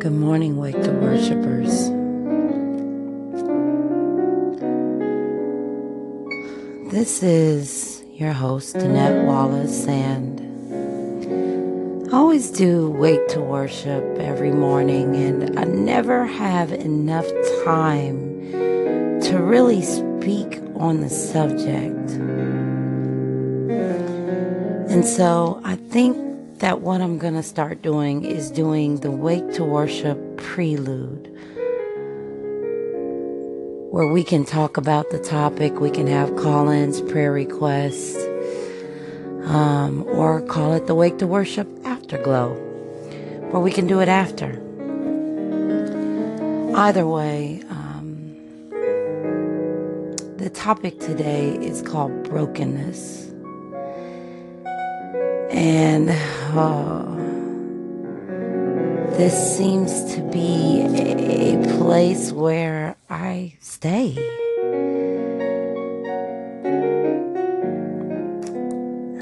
Good morning, Wake the Worshippers. This is your host, Danette Wallace, and I always do Wake to Worship every morning, and I never have enough time to really speak on the subject. And so I think that what I'm going to start doing is doing the Wake to Worship prelude, where we can talk about the topic, we can have call ins, prayer requests, um, or call it the Wake to Worship Afterglow, where we can do it after. Either way, um, the topic today is called brokenness. And oh, this seems to be a place where I stay.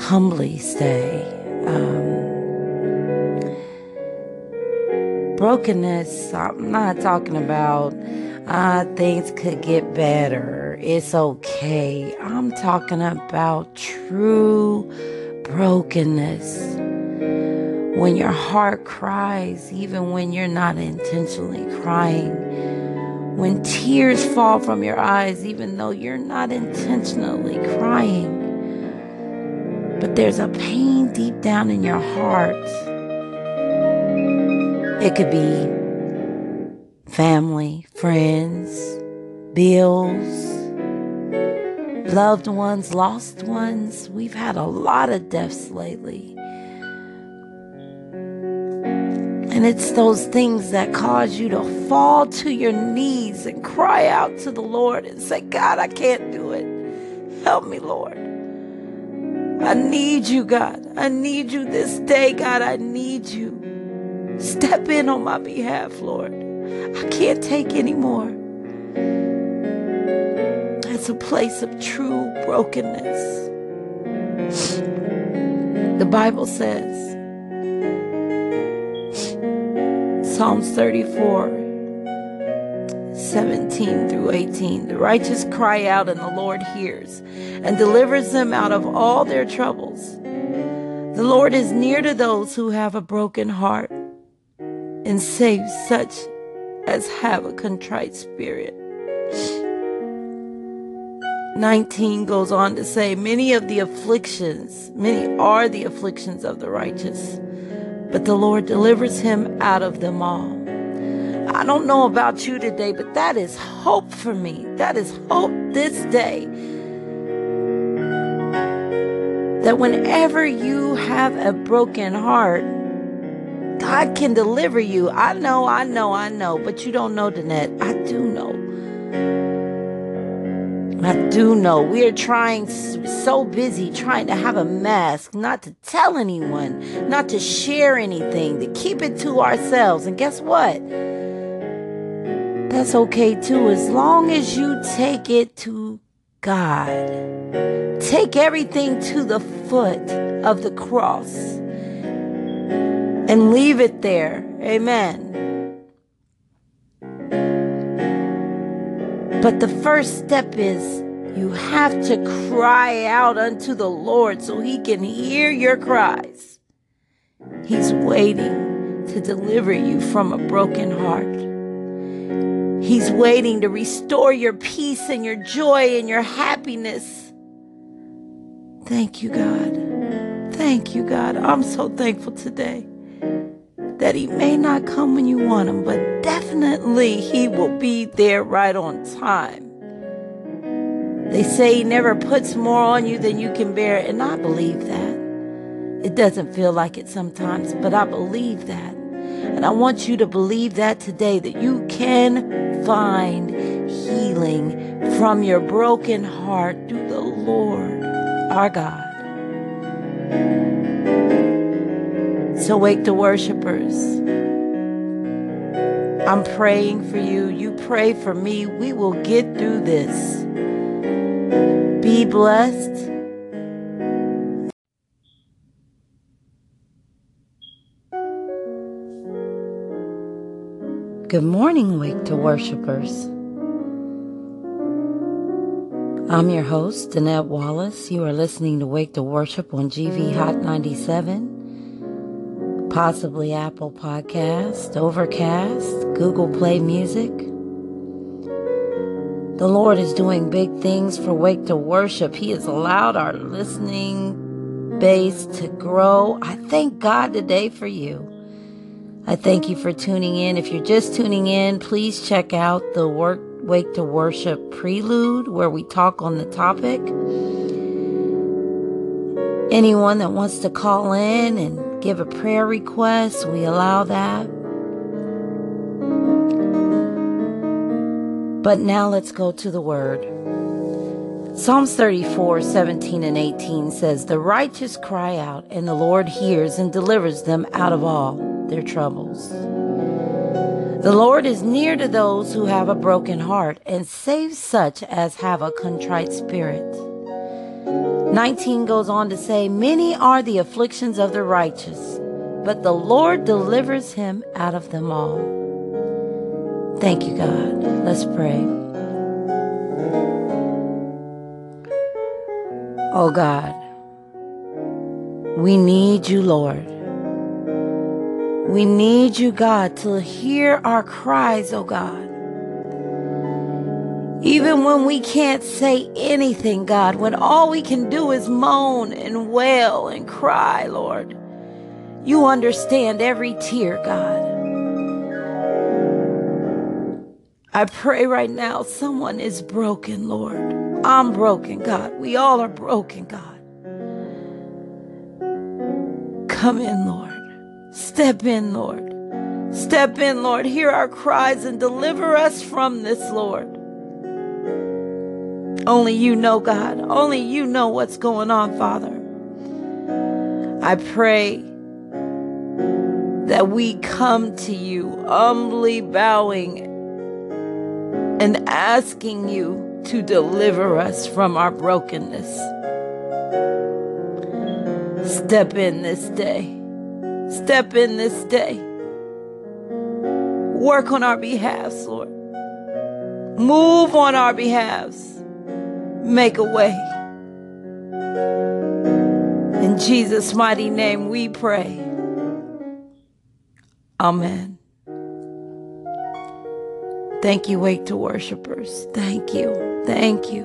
Humbly stay. Um, brokenness, I'm not talking about uh, things could get better. It's okay. I'm talking about true brokenness, when your heart cries, even when you're not intentionally crying, when tears fall from your eyes, even though you're not intentionally crying, but there's a pain deep down in your heart. It could be family, friends, bills loved ones, lost ones. We've had a lot of deaths lately. And it's those things that cause you to fall to your knees and cry out to the Lord and say, God, I can't do it. Help me, Lord. I need you, God. I need you this day, God. I need you. Step in on my behalf, Lord. I can't take anymore. It's a place of true brokenness. The Bible says, Psalms 34, 17 through 18, the righteous cry out and the Lord hears and delivers them out of all their troubles. The Lord is near to those who have a broken heart and saves such as have a contrite spirit. 19 goes on to say, Many of the afflictions, many are the afflictions of the righteous, but the Lord delivers him out of them all. I don't know about you today, but that is hope for me. That is hope this day. That whenever you have a broken heart, God can deliver you. I know, I know, I know, but you don't know, Danette. I do know. I do know we are trying so busy trying to have a mask, not to tell anyone, not to share anything, to keep it to ourselves. And guess what? That's okay too, as long as you take it to God. Take everything to the foot of the cross and leave it there. Amen. But the first step is you have to cry out unto the Lord so he can hear your cries. He's waiting to deliver you from a broken heart. He's waiting to restore your peace and your joy and your happiness. Thank you, God. Thank you, God. I'm so thankful today that he may not come when you want him, but definitely he will be there right on time. They say he never puts more on you than you can bear, and I believe that. It doesn't feel like it sometimes, but I believe that. And I want you to believe that today that you can find healing from your broken heart through the Lord our God. So wake the worshipers. I'm praying for you. You pray for me. We will get through this. Be blessed. Good morning, Wake to Worshipers. I'm your host, Danette Wallace. You are listening to Wake to Worship on GV Hot 97, possibly Apple Podcast, Overcast, Google Play Music. The Lord is doing big things for Wake to Worship. He has allowed our listening base to grow. I thank God today for you. I thank you for tuning in. If you're just tuning in, please check out the work Wake to Worship prelude where we talk on the topic. Anyone that wants to call in and give a prayer request, we allow that. But now let's go to the word. Psalms 34, 17 and 18 says, The righteous cry out, and the Lord hears and delivers them out of all their troubles. The Lord is near to those who have a broken heart and saves such as have a contrite spirit. 19 goes on to say, Many are the afflictions of the righteous, but the Lord delivers him out of them all. Thank you, God. Let's pray. Oh God, we need you, Lord. We need you, God, to hear our cries, oh God. Even when we can't say anything, God, when all we can do is moan and wail and cry, Lord, you understand every tear, God. I pray right now someone is broken, Lord. I'm broken, God. We all are broken, God. Come in, Lord. Step in, Lord. Step in, Lord. Hear our cries and deliver us from this, Lord. Only you know, God. Only you know what's going on, Father. I pray that we come to you humbly bowing and asking you to deliver us from our brokenness. Step in this day. Step in this day. Work on our behalves, Lord. Move on our behalves. Make a way. In Jesus' mighty name we pray. Amen. Thank you, Wake to Worshipers. Thank you. Thank you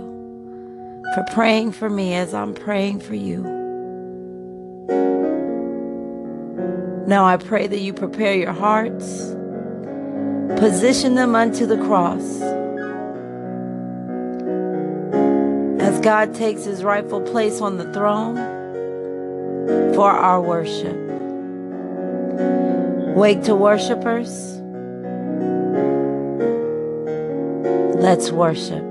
for praying for me as I'm praying for you. Now I pray that you prepare your hearts, position them unto the cross. God takes his rightful place on the throne for our worship. Wake to worshipers. Let's worship.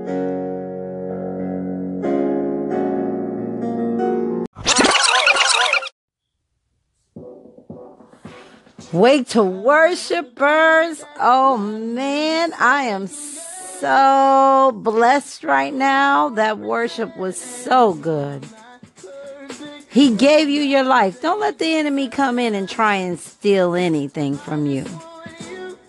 Wake to worshipers. Oh man, I am so blessed right now. That worship was so good. He gave you your life. Don't let the enemy come in and try and steal anything from you.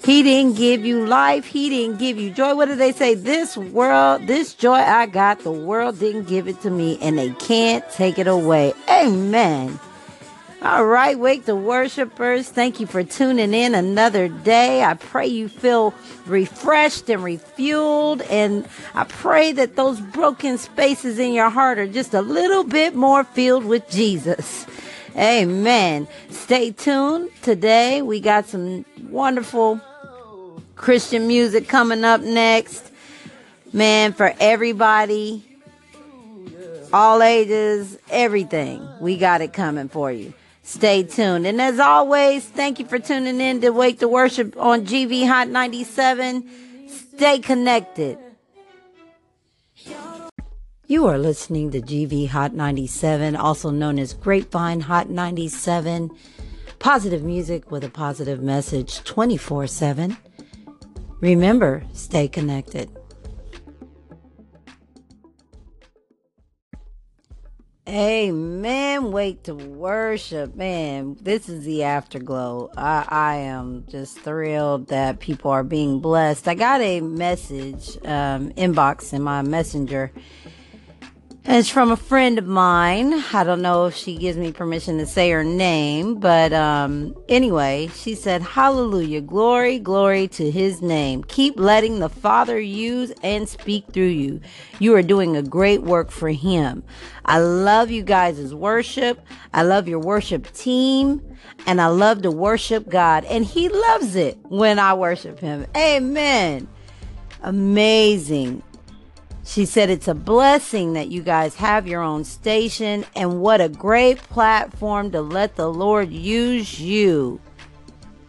He didn't give you life. He didn't give you joy. What did they say? This world, this joy I got, the world didn't give it to me and they can't take it away. Amen. All right, wake the worshipers. Thank you for tuning in another day. I pray you feel refreshed and refueled. And I pray that those broken spaces in your heart are just a little bit more filled with Jesus. Amen. Stay tuned. Today we got some wonderful Christian music coming up next. Man, for everybody, all ages, everything. We got it coming for you. Stay tuned. And as always, thank you for tuning in to Wake to Worship on GV Hot 97. Stay connected. You are listening to GV Hot 97, also known as Grapevine Hot 97. Positive music with a positive message 24 7. Remember, stay connected. Amen. Wait to worship. Man, this is the afterglow. I, I am just thrilled that people are being blessed. I got a message um, inbox in my messenger it's from a friend of mine. I don't know if she gives me permission to say her name, but um, anyway, she said, Hallelujah, glory, glory to his name. Keep letting the Father use and speak through you. You are doing a great work for him. I love you guys' worship. I love your worship team, and I love to worship God, and he loves it when I worship him. Amen. Amazing. She said it's a blessing that you guys have your own station and what a great platform to let the Lord use you.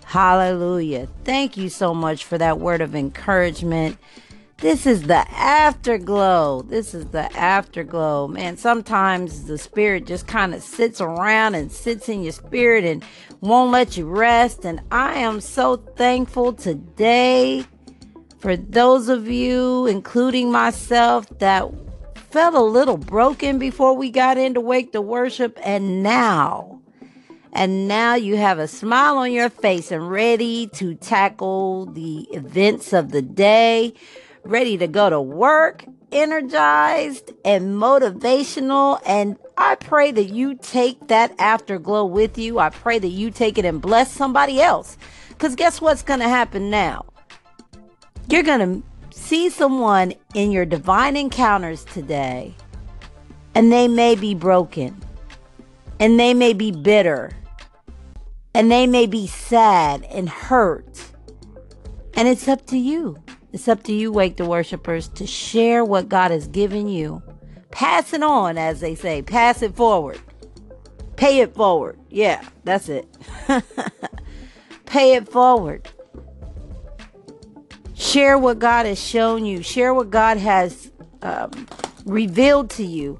Hallelujah. Thank you so much for that word of encouragement. This is the afterglow. This is the afterglow. Man, sometimes the spirit just kind of sits around and sits in your spirit and won't let you rest. And I am so thankful today for those of you, including myself, that felt a little broken before we got into Wake to Worship, and now, and now you have a smile on your face and ready to tackle the events of the day, ready to go to work, energized and motivational. And I pray that you take that afterglow with you. I pray that you take it and bless somebody else. Because guess what's going to happen now? You're going to see someone in your divine encounters today, and they may be broken, and they may be bitter, and they may be sad and hurt. And it's up to you. It's up to you, Wake the Worshippers, to share what God has given you. Pass it on, as they say. Pass it forward. Pay it forward. Yeah, that's it. Pay it forward. Share what God has shown you. Share what God has um, revealed to you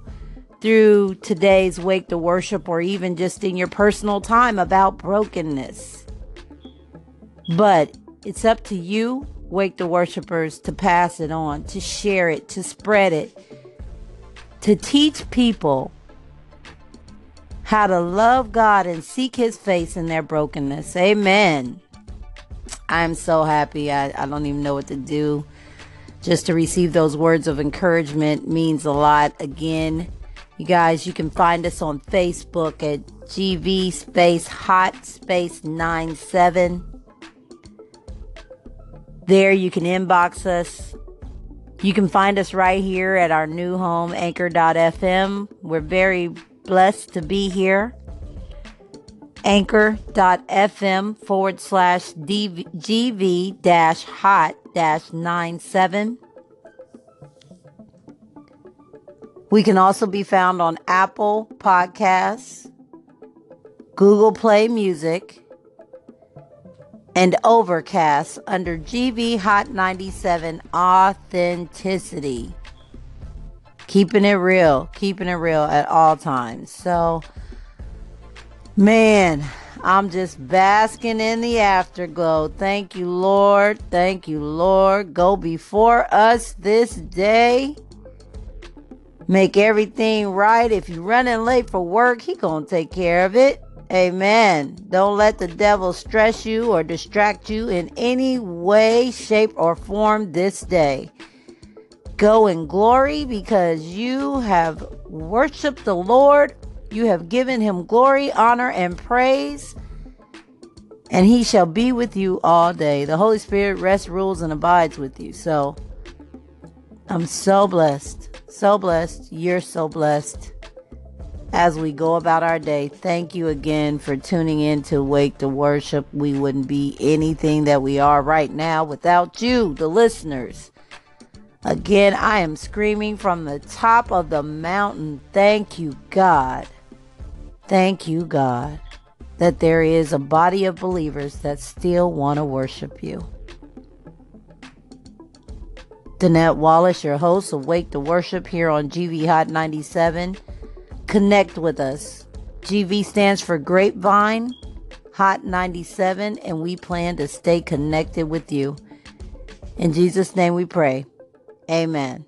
through today's Wake to Worship or even just in your personal time about brokenness. But it's up to you, Wake the Worshipers, to pass it on, to share it, to spread it, to teach people how to love God and seek His face in their brokenness. Amen. I'm so happy. I, I don't even know what to do. Just to receive those words of encouragement means a lot. Again, you guys, you can find us on Facebook at GV space hot space 97. There you can inbox us. You can find us right here at our new home, anchor.fm. We're very blessed to be here anchor.fm forward slash gv dash hot dash 97. We can also be found on Apple Podcasts, Google Play Music, and Overcast under GV Hot 97 Authenticity. Keeping it real, keeping it real at all times. So, Man, I'm just basking in the afterglow. Thank you, Lord. Thank you, Lord. Go before us this day. Make everything right. If you're running late for work, he to take care of it. Amen. Don't let the devil stress you or distract you in any way, shape, or form this day. Go in glory because you have worshiped the Lord you have given him glory, honor, and praise, and he shall be with you all day. The Holy Spirit rests, rules, and abides with you. So I'm so blessed. So blessed. You're so blessed as we go about our day. Thank you again for tuning in to Wake to Worship. We wouldn't be anything that we are right now without you, the listeners. Again, I am screaming from the top of the mountain. Thank you, God. Thank you, God, that there is a body of believers that still want to worship you. Danette Wallace, your host of Wake to Worship here on GV Hot 97. Connect with us. GV stands for Grapevine Hot 97, and we plan to stay connected with you. In Jesus' name we pray. Amen.